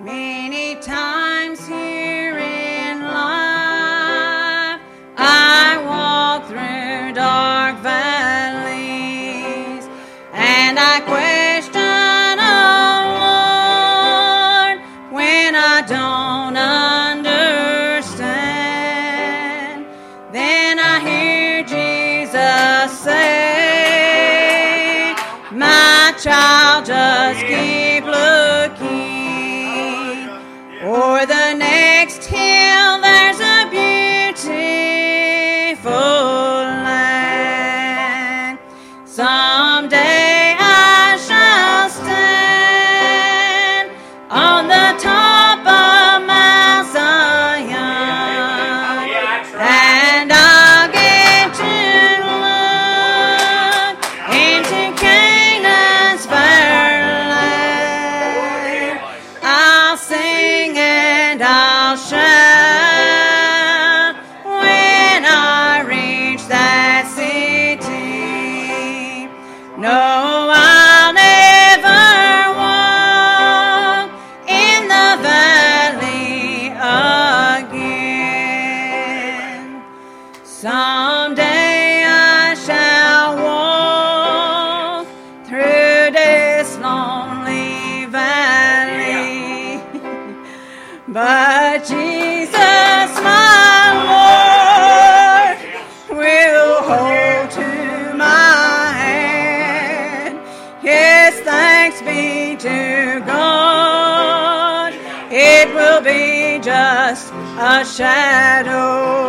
Many times here in life I walk through dark valleys and I question, oh Lord, when I don't understand. Then I hear Jesus say, My child, just keep Someday I shall stand on the top No, I'll never walk in the valley again. Someday I shall walk through this lonely valley. But Jesus, thanks be to God. It will be just a shadow